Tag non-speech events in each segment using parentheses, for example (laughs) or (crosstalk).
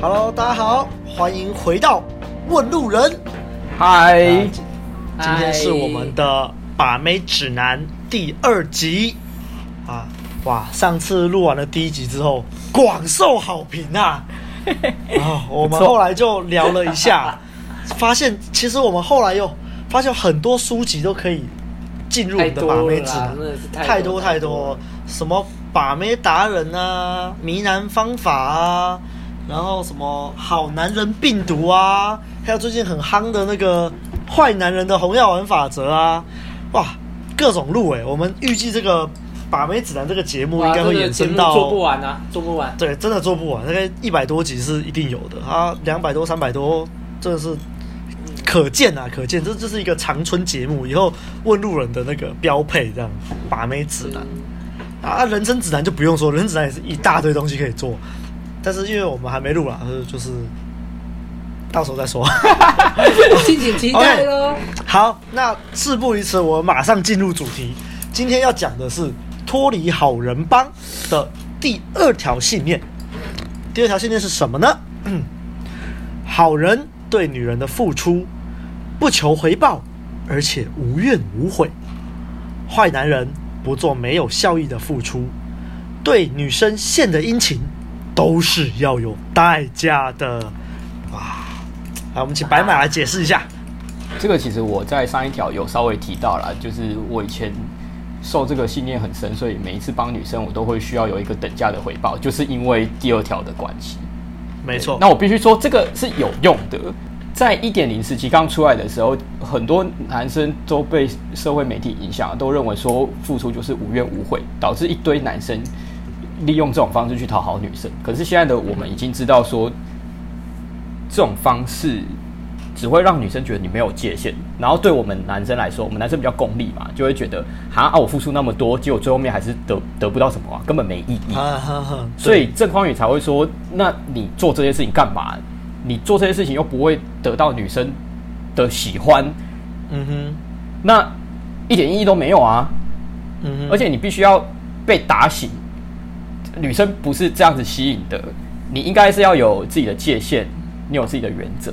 Hello，大家好，欢迎回到问路人。嗨，今天是我们的把妹指南第二集啊！哇，上次录完了第一集之后，广受好评啊！(laughs) 啊，我们后来就聊了一下，(laughs) 发现其实我们后来又发现很多书籍都可以进入我们的把妹指南，太多太多，什么把妹达人啊，迷男方法啊。然后什么好男人病毒啊，还有最近很夯的那个坏男人的红药丸法则啊，哇，各种路哎！我们预计这个把妹指南这个节目应该会延伸到做不完啊，做不完。对，真的做不完，大概一百多集是一定有的啊，两百多、三百多，真的是可见啊，可见，这这是一个长春节目，以后问路人的那个标配，这样把妹指南啊，人生指南就不用说，人生指南也是一大堆东西可以做。但是因为我们还没录啦，就是到时候再说，(laughs) 敬请期待喽。(laughs) Okay, 好，那事不宜迟，我马上进入主题。今天要讲的是脱离好人帮的第二条信念。第二条信念是什么呢？(clears throat) 好人对女人的付出不求回报，而且无怨无悔；坏男人不做没有效益的付出，对女生献的殷勤。都是要有代价的，哇！来，我们请白马来解释一下。这个其实我在上一条有稍微提到了，就是我以前受这个信念很深，所以每一次帮女生，我都会需要有一个等价的回报，就是因为第二条的关系。没错。那我必须说，这个是有用的。在一点零时期刚出来的时候，很多男生都被社会媒体影响，都认为说付出就是无怨无悔，导致一堆男生。利用这种方式去讨好女生，可是现在的我们已经知道说，这种方式只会让女生觉得你没有界限，然后对我们男生来说，我们男生比较功利嘛，就会觉得啊，我付出那么多，结果最后面还是得得不到什么啊，根本没意义。所以郑匡宇才会说，那你做这些事情干嘛？你做这些事情又不会得到女生的喜欢，嗯哼，那一点意义都没有啊。嗯哼，而且你必须要被打醒。女生不是这样子吸引的，你应该是要有自己的界限，你有自己的原则，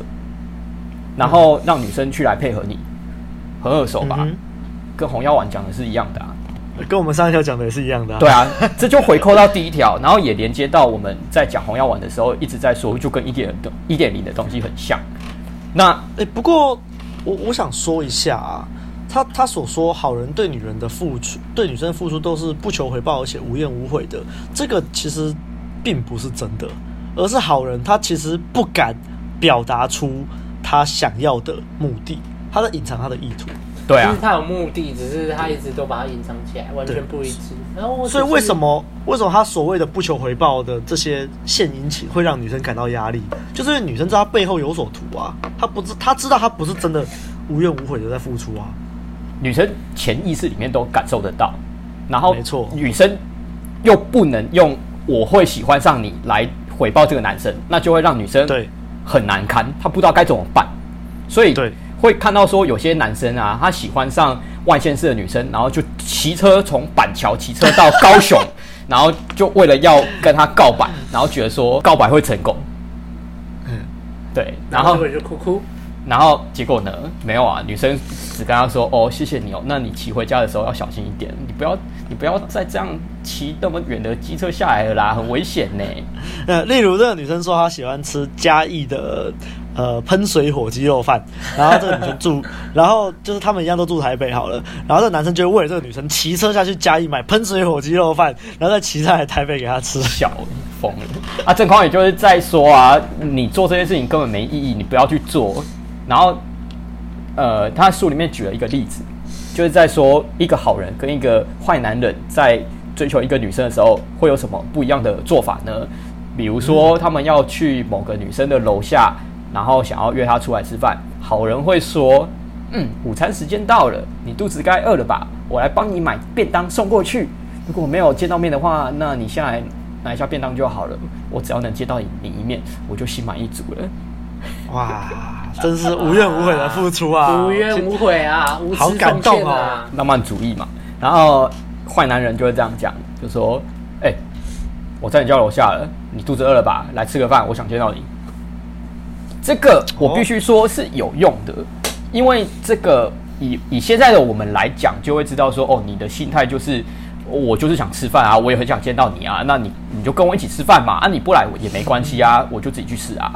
然后让女生去来配合你，很耳熟吧？嗯、跟红药丸讲的是一样的啊，跟我们上一条讲的也是一样的、啊。对啊，(laughs) 这就回扣到第一条，然后也连接到我们在讲红药丸的时候一直在说，就跟一点的、一点零的东西很像。那诶、欸，不过我我想说一下啊。他他所说，好人对女人的付出，对女生的付出都是不求回报，而且无怨无悔的。这个其实并不是真的，而是好人他其实不敢表达出他想要的目的，他在隐藏他的意图。对啊，其实他有目的，只是他一直都把它隐藏起来，完全不一致。然后，所以为什么为什么他所谓的不求回报的这些献殷勤会让女生感到压力？就是因为女生知道他背后有所图啊，他不知他知道他不是真的无怨无悔的在付出啊。女生潜意识里面都感受得到，然后没错，女生又不能用我会喜欢上你来回报这个男生，那就会让女生对。很难堪，她不知道该怎么办，所以对。会看到说有些男生啊，他喜欢上外县市的女生，然后就骑车从板桥骑车到高雄，(laughs) 然后就为了要跟她告白，然后觉得说告白会成功，嗯，对，然后就哭哭。然后结果呢？没有啊，女生只跟他说：“哦，谢谢你哦，那你骑回家的时候要小心一点，你不要，你不要再这样骑那么远的机车下来了啦，很危险呢。”呃，例如这个女生说她喜欢吃嘉义的呃喷水火鸡肉饭，然后这个女生住，然后就是他们一样都住台北好了，然后这个男生就为了这个女生骑车下去嘉义买喷水火鸡肉饭，然后再骑上来台北给她吃，小疯了啊！郑匡也就是在说啊，你做这些事情根本没意义，你不要去做。然后，呃，他书里面举了一个例子，就是在说一个好人跟一个坏男人在追求一个女生的时候，会有什么不一样的做法呢？比如说，他们要去某个女生的楼下，然后想要约她出来吃饭，好人会说：“嗯，午餐时间到了，你肚子该饿了吧？我来帮你买便当送过去。如果没有见到面的话，那你下来拿一下便当就好了。我只要能见到你你一面，我就心满意足了。”哇！真是无怨无悔的付出啊！(laughs) 无怨无悔啊！无好感动啊！浪漫主义嘛。然后坏男人就会这样讲，就说：“哎、欸，我在你家楼下了，你肚子饿了吧？来吃个饭，我想见到你。”这个我必须说是有用的，哦、因为这个以以现在的我们来讲，就会知道说，哦，你的心态就是我就是想吃饭啊，我也很想见到你啊，那你你就跟我一起吃饭嘛，啊，你不来也没关系啊，我就自己去吃啊，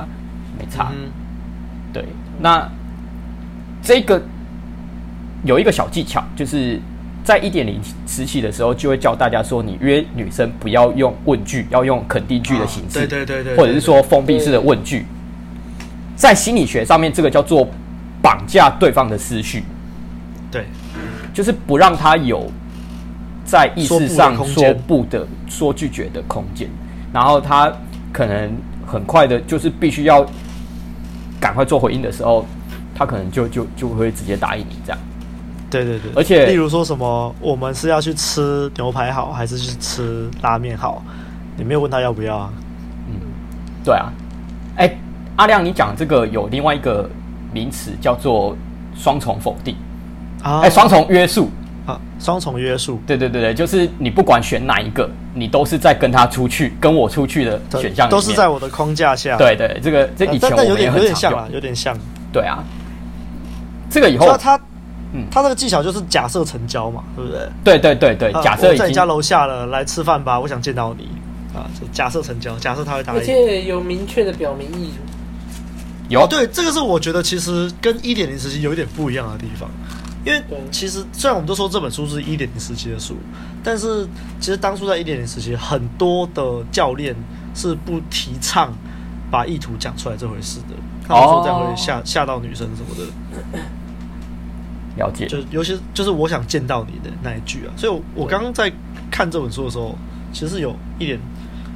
没差。嗯、对，那这个有一个小技巧，就是在一点零时期的时候，就会教大家说，你约女生不要用问句，要用肯定句的形式，对对对对，或者是说封闭式的问句。在心理学上面，这个叫做绑架对方的思绪，对，就是不让他有在意识上说不的、说拒绝的空间，然后他可能很快的，就是必须要赶快做回应的时候，他可能就就就会直接答应你这样。对对对，而且例如说什么，我们是要去吃牛排好，还是去吃拉面好？你没有问他要不要啊？嗯，对啊，哎、欸。阿亮，你讲这个有另外一个名词叫做双重否定啊，哎，双重约束啊，双重约束，对对对对，就是你不管选哪一个，你都是在跟他出去，跟我出去的选项都是在我的框架下。对对，这个这以前我们也有点有点像啊，有点像。对啊，这个以后他嗯，他这个技巧就是假设成交嘛，对不对？对对对对，假设我在你家楼下了，来吃饭吧，我想见到你。啊，就假设成交，假设他会答应，而且有明确的表明意图。有、哦、对，这个是我觉得其实跟一点零时期有一点不一样的地方，因为其实虽然我们都说这本书是一点零时期的书，但是其实当初在一点零时期，很多的教练是不提倡把意图讲出来这回事的，他们说这样会吓吓到女生什么的。了解，就尤其就是我想见到你的那一句啊，所以我，我刚刚在看这本书的时候，其实是有一点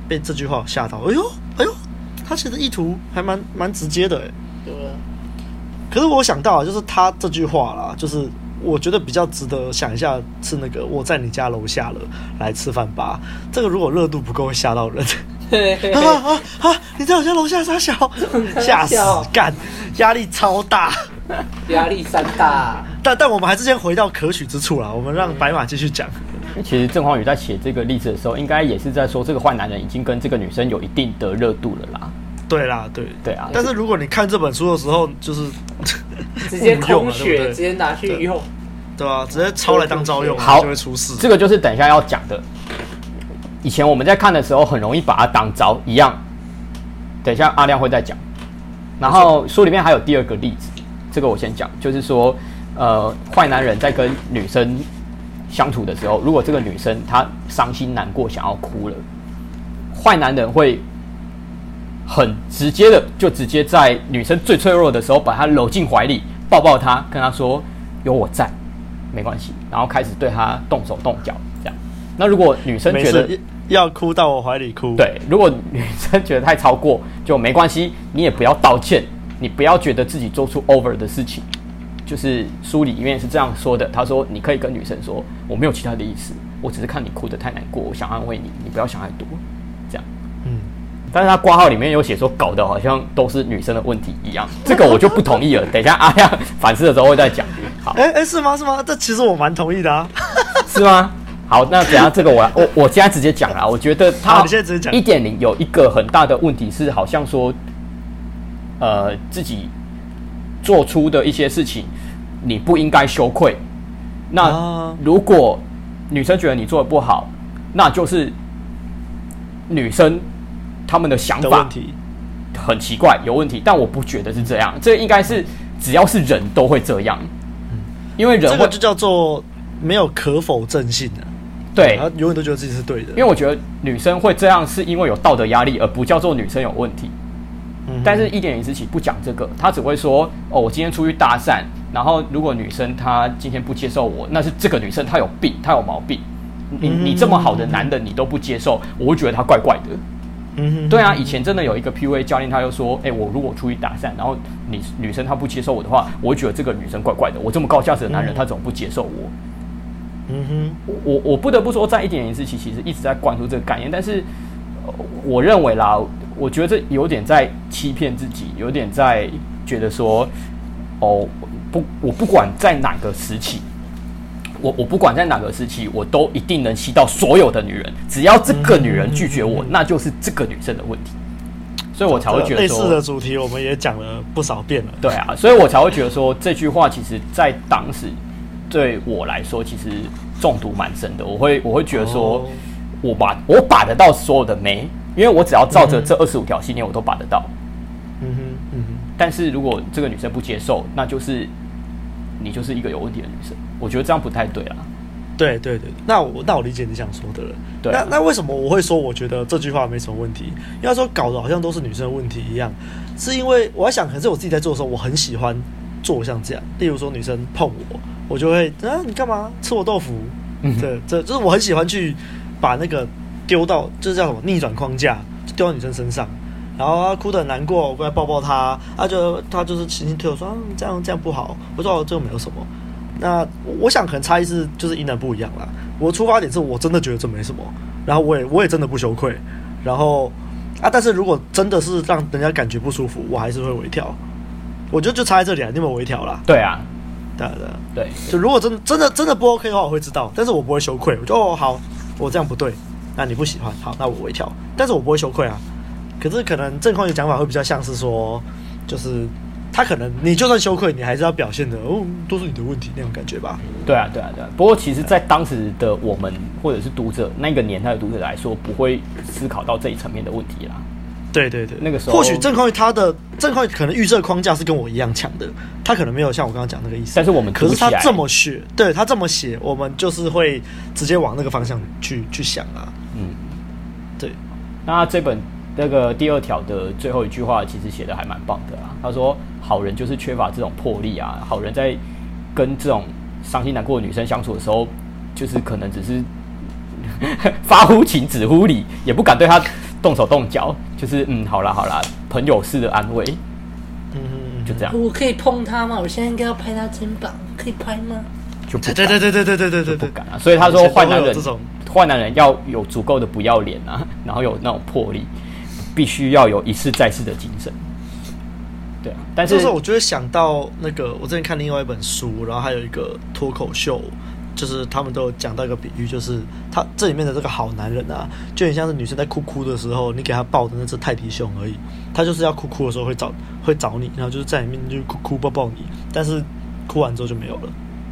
被这句话吓到，哎呦，哎呦。他其实意图还蛮蛮直接的，哎，对。可是我想到啊，就是他这句话啦，就是我觉得比较值得想一下，是那个我在你家楼下了，来吃饭吧。这个如果热度不够，会吓到人。啊啊啊！你在我家楼下撒小，(laughs) 吓死干，压力超大，压力山大。但但我们还是先回到可取之处啦，我们让白马继续讲。其实郑黄宇在写这个例子的时候，应该也是在说这个坏男人已经跟这个女生有一定的热度了啦。对啦，对对啊。但是如果你看这本书的时候，就是 (laughs) 直接空血，对对直接拿去用，对吧、啊？直接抄来当招用，好就会出事。这个就是等一下要讲的。以前我们在看的时候，很容易把它当招一样。等一下阿亮会再讲。然后书里面还有第二个例子，这个我先讲，就是说，呃，坏男人在跟女生。相处的时候，如果这个女生她伤心难过，想要哭了，坏男人会很直接的，就直接在女生最脆弱的时候，把她搂进怀里，抱抱她，跟她说有我在，没关系，然后开始对她动手动脚，这样。那如果女生觉得要哭到我怀里哭，对，如果女生觉得太超过，就没关系，你也不要道歉，你不要觉得自己做出 over 的事情。就是书里面是这样说的，他说：“你可以跟女生说，我没有其他的意思，我只是看你哭得太难过，我想安慰你，你不要想太多。”但是他挂号里面有写说，搞得好像都是女生的问题一样，这个我就不同意了。(laughs) 等一下阿亮反思的时候会再讲。好，哎哎、欸欸，是吗？是吗？这其实我蛮同意的啊，(laughs) 是吗？好，那等下这个我我我现在直接讲了。我觉得他一点零有一个很大的问题是，好像说，呃，自己。做出的一些事情，你不应该羞愧。那如果女生觉得你做的不好，那就是女生她们的想法很奇怪，有问题。但我不觉得是这样，这应该是只要是人都会这样。因为人会这个就叫做没有可否正性的。对，他永远都觉得自己是对的。因为我觉得女生会这样，是因为有道德压力，而不叫做女生有问题。嗯但是一点零时期不讲这个，他只会说哦，我今天出去搭讪，然后如果女生她今天不接受我，那是这个女生她有病，她有毛病。你你这么好的男的你都不接受，我会觉得她怪怪的。嗯，对啊，以前真的有一个 PUA 教练，他就说，哎，我如果出去搭讪，然后女女生她不接受我的话，我会觉得这个女生怪怪的。我这么高价值的男人，她怎么不接受我？嗯哼，我我不得不说，在一点零时期其实一直在灌输这个概念，但是我认为啦。我觉得这有点在欺骗自己，有点在觉得说，哦，不，我不管在哪个时期，我我不管在哪个时期，我都一定能吸到所有的女人，只要这个女人拒绝我，那就是这个女生的问题。所以我才会觉得说类似的主题我们也讲了不少遍了。对啊，所以我才会觉得说这句话其实，在当时对我来说，其实中毒蛮深的。我会我会觉得说，我把我把得到所有的妹，因为我只要照着这二十五条信念，我都把得到。嗯哼，嗯哼。但是如果这个女生不接受，那就是你就是一个有问题的女生。我觉得这样不太对啊。对对对，那我那我理解你想说的了。对啊，那那为什么我会说我觉得这句话没什么问题？因为说搞得好像都是女生的问题一样，是因为我在想，可是我自己在做的时候，我很喜欢做像这样。例如说女生碰我，我就会啊，你干嘛吃我豆腐？嗯，对，这就是我很喜欢去把那个丢到，就是叫什么逆转框架，丢到女生身上，然后他哭得很难过，我过来抱抱他，他就他就是轻轻推我说，啊，这样这样不好。我说这个没有什么。那我想可能差异是就是因人不一样啦。我出发点是我真的觉得这没什么，然后我也我也真的不羞愧，然后啊，但是如果真的是让人家感觉不舒服，我还是会微调。我觉得就差在这里啊，你有没有微调啦？对啊，对对对。就如果真的真的真的不 OK 的话，我会知道，但是我不会羞愧。我就哦好，我这样不对，那你不喜欢，好，那我微调，但是我不会羞愧啊。可是可能正匡的讲法会比较像是说，就是。他可能，你就算羞愧，你还是要表现的哦，都是你的问题那种感觉吧？对啊，对啊，对啊。不过，其实，在当时的我们或者是读者那个年代的读者来说，不会思考到这一层面的问题啦。对对对，那个时候，或许郑匡宇他的郑匡宇可能预设框架是跟我一样强的，他可能没有像我刚刚讲那个意思。但是我们可是他这么写，对他这么写，我们就是会直接往那个方向去去想啊。嗯，对。那这本那个第二条的最后一句话，其实写的还蛮棒的啊。他说。好人就是缺乏这种魄力啊！好人在跟这种伤心难过的女生相处的时候，就是可能只是 (laughs) 发乎情止乎礼，也不敢对她动手动脚，就是嗯，好啦好啦，朋友式的安慰，嗯，就这样。我可以碰她吗？我现在应该要拍她肩膀，可以拍吗？就不对对对对对对对对，不敢啊！所以他说，坏男人，坏男人要有足够的不要脸啊，然后有那种魄力，必须要有一次再试的精神。对啊，但是我就会想到那个，我之前看另外一本书，然后还有一个脱口秀，就是他们都有讲到一个比喻，就是他这里面的这个好男人啊，就很像是女生在哭哭的时候，你给他抱的那只泰迪熊而已，他就是要哭哭的时候会找会找你，然后就是在里面就哭哭抱抱你，但是哭完之后就没有了，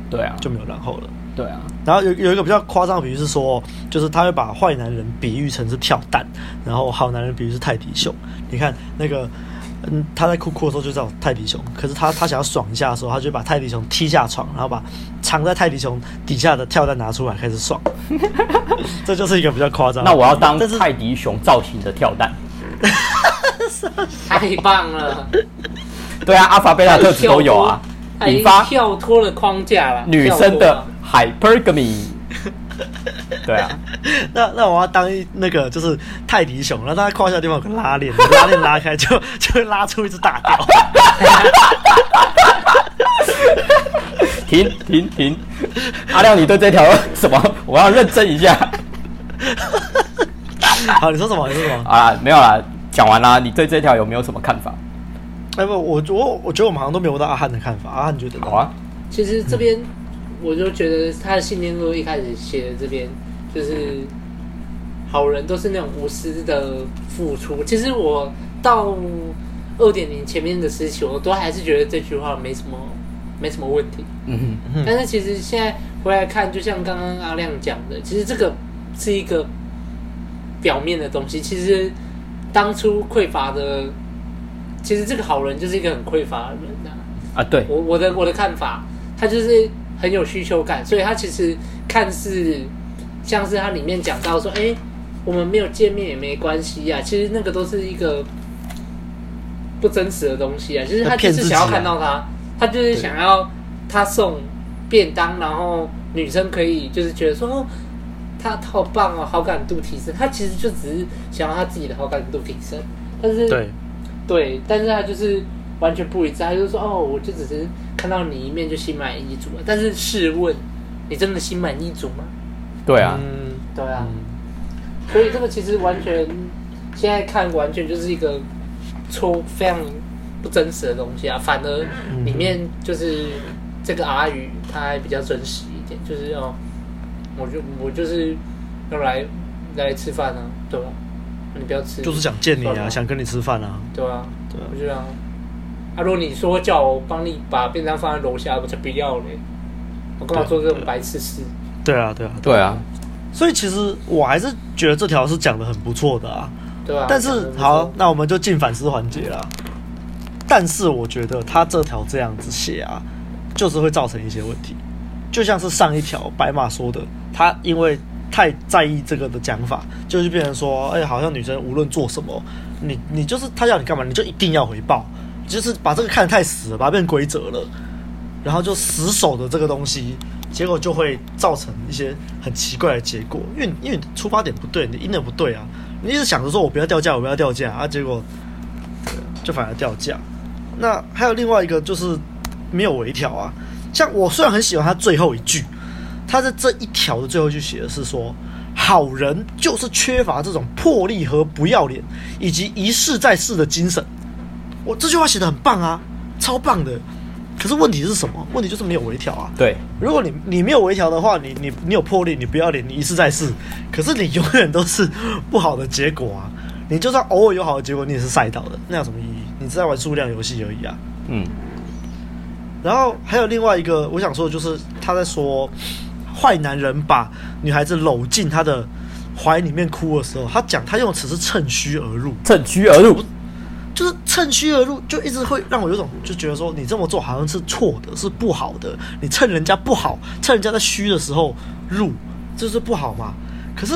对啊，就没有然后了，对啊，然后有有一个比较夸张的比喻是说，就是他会把坏男人比喻成是跳蛋，然后好男人比喻是泰迪熊，你看那个。嗯，他在哭哭的时候就叫泰迪熊，可是他他想要爽一下的时候，他就把泰迪熊踢下床，然后把藏在泰迪熊底下的跳蛋拿出来开始爽。(laughs) 这就是一个比较夸张。那我要当泰迪熊造型的跳蛋，太棒了。对啊，阿法贝塔特质都有啊，引发跳脱了框架了，女生的 hypergamy。(laughs) 对啊，那那我要当一那个就是泰迪熊，然后他胯下的地方有个拉链，拉链拉开就 (laughs) 就会拉出一只大鸟。停停停！阿亮，你对这条什么？我要认真一下。(laughs) 好，你说什么？你说什么？啊，没有啦，讲完啦。你对这条有没有什么看法？哎不，我我我觉得我们好像都没有问到阿汉的看法。阿汉觉得好啊。其实这边。嗯我就觉得他的信念录一开始写的这边就是好人都是那种无私的付出。其实我到二点零前面的时期，我都还是觉得这句话没什么没什么问题。嗯哼。但是其实现在回来看，就像刚刚阿亮讲的，其实这个是一个表面的东西。其实当初匮乏的，其实这个好人就是一个很匮乏的人呐。啊，对。我我的我的看法，他就是。很有需求感，所以他其实看似像是他里面讲到说，哎、欸，我们没有见面也没关系呀、啊。其实那个都是一个不真实的东西啊。就是他就是想要看到他，啊、他就是想要他送便当，然后女生可以就是觉得说，哦，他好棒哦，好感度提升。他其实就只是想要他自己的好感度提升，但是对对，但是他就是完全不一致，他就是说，哦，我就只是。看到你一面就心满意足了，但是试问，你真的心满意足吗？对啊，嗯，对啊，所以这个其实完全现在看完全就是一个错非常不真实的东西啊，反而里面就是这个阿宇他还比较真实一点，就是要我就我就是要来来吃饭啊，对吧？你不要吃，就是想见你啊，想跟你吃饭啊。对啊，对啊我就这样。啊，如果你说叫我帮你把便当放在楼下，我才不要嘞！我干嘛做这种白痴事？对啊，对啊，对啊，所以其实我还是觉得这条是讲的很不错的啊。对啊。但是好，那我们就进反思环节了。但是我觉得他这条这样子写啊，就是会造成一些问题。就像是上一条白马说的，他因为太在意这个的讲法，就是变成说，哎、欸，好像女生无论做什么，你你就是他要你干嘛，你就一定要回报，就是把这个看得太死了，把它变规则了，然后就死守的这个东西，结果就会造成一些很奇怪的结果，因为因为出发点不对，你因的不对啊，你一直想着说我不要掉价，我不要掉价啊，结果就反而掉价。那还有另外一个就是没有微调啊。像我虽然很喜欢他最后一句，他在这一条的最后一句写的是说，好人就是缺乏这种魄力和不要脸，以及一试再试的精神。我这句话写的很棒啊，超棒的。可是问题是什么？问题就是没有微调啊。对，如果你你没有微调的话，你你你有魄力，你不要脸，你一试再试，可是你永远都是不好的结果啊。你就算偶尔有好的结果，你也是赛道的，那有什么意义？你是在玩数量游戏而已啊。嗯。然后还有另外一个，我想说的就是他在说坏男人把女孩子搂进他的怀里面哭的时候，他讲他用的词是趁虚而入，趁虚而入，就是趁虚而入，就一直会让我有种就觉得说你这么做好像是错的，是不好的，你趁人家不好，趁人家在虚的时候入，这是不好嘛？可是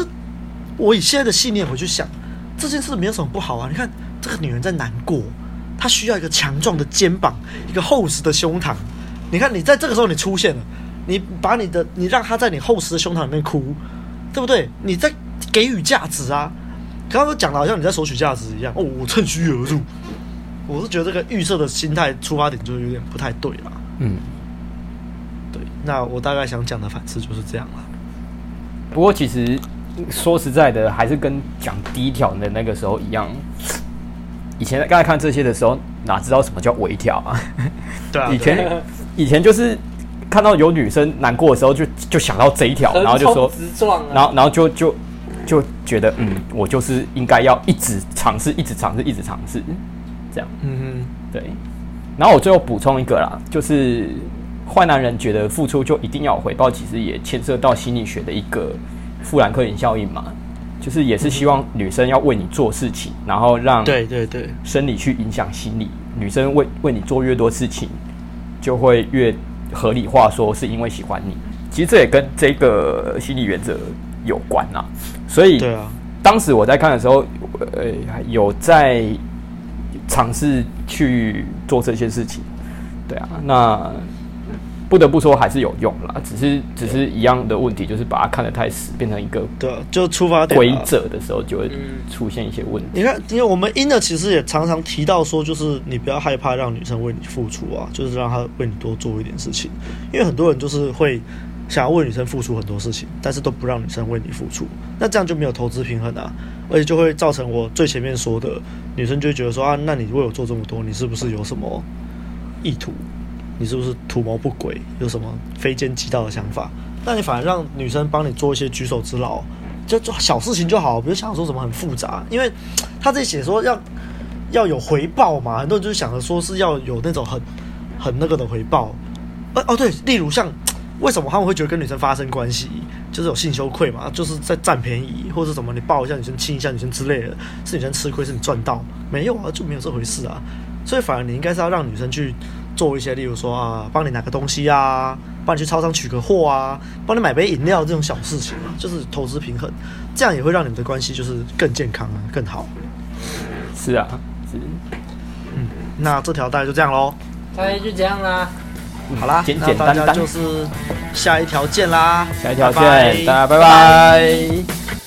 我以现在的信念回去想，这件事没有什么不好啊。你看这个女人在难过。她需要一个强壮的肩膀，一个厚实的胸膛。你看，你在这个时候你出现了，你把你的你让她在你厚实的胸膛里面哭，对不对？你在给予价值啊。刚刚讲的好像你在索取价值一样哦。我趁虚而入，我是觉得这个预设的心态出发点就有点不太对了。嗯，对。那我大概想讲的反思就是这样了。不过其实说实在的，还是跟讲第一条的那个时候一样。以前刚才看这些的时候，哪知道什么叫微调啊？对啊，(laughs) 以前以前就是看到有女生难过的时候就，就就想到这一条，然后就说，然后然后就就就觉得，嗯，我就是应该要一直尝试，一直尝试，一直尝试，这样。嗯哼，对。然后我最后补充一个啦，就是坏男人觉得付出就一定要有回报，其实也牵涉到心理学的一个富兰克林效应嘛。就是也是希望女生要为你做事情，然后让对对对生理去影响心理。女生为为你做越多事情，就会越合理化说是因为喜欢你。其实这也跟这个心理原则有关啊。所以，对啊，当时我在看的时候，呃，有在尝试去做这些事情。对啊，那。不得不说还是有用啦，只是只是一样的问题，就是把它看得太死，变成一个对，就出发点规则的时候就会出现一些问题。你看，因为我们 Inner 其实也常常提到说，就是你不要害怕让女生为你付出啊，就是让她为你多做一点事情。因为很多人就是会想要为女生付出很多事情，但是都不让女生为你付出，那这样就没有投资平衡啊，而且就会造成我最前面说的，女生就觉得说啊，那你为我做这么多，你是不是有什么意图？你是不是图谋不轨？有什么非奸即盗的想法？那你反而让女生帮你做一些举手之劳，就做小事情就好，不要想说什么很复杂。因为他这里写说要要有回报嘛，很多人就是想着说是要有那种很很那个的回报。呃哦对，例如像为什么他们会觉得跟女生发生关系就是有性羞愧嘛，就是在占便宜或者什么，你抱一下女生、亲一下女生之类的，是女生吃亏，是你赚到？没有啊，就没有这回事啊。所以反而你应该是要让女生去。做一些，例如说啊，帮你拿个东西啊，帮你去超商取个货啊，帮你买杯饮料这种小事情嘛，就是投资平衡，这样也会让你们的关系就是更健康啊，更好。是啊，是。嗯，那这条大概就这样喽。大概就这样啦。好啦，简简单单就是下一条见啦，下一条见，大家拜拜。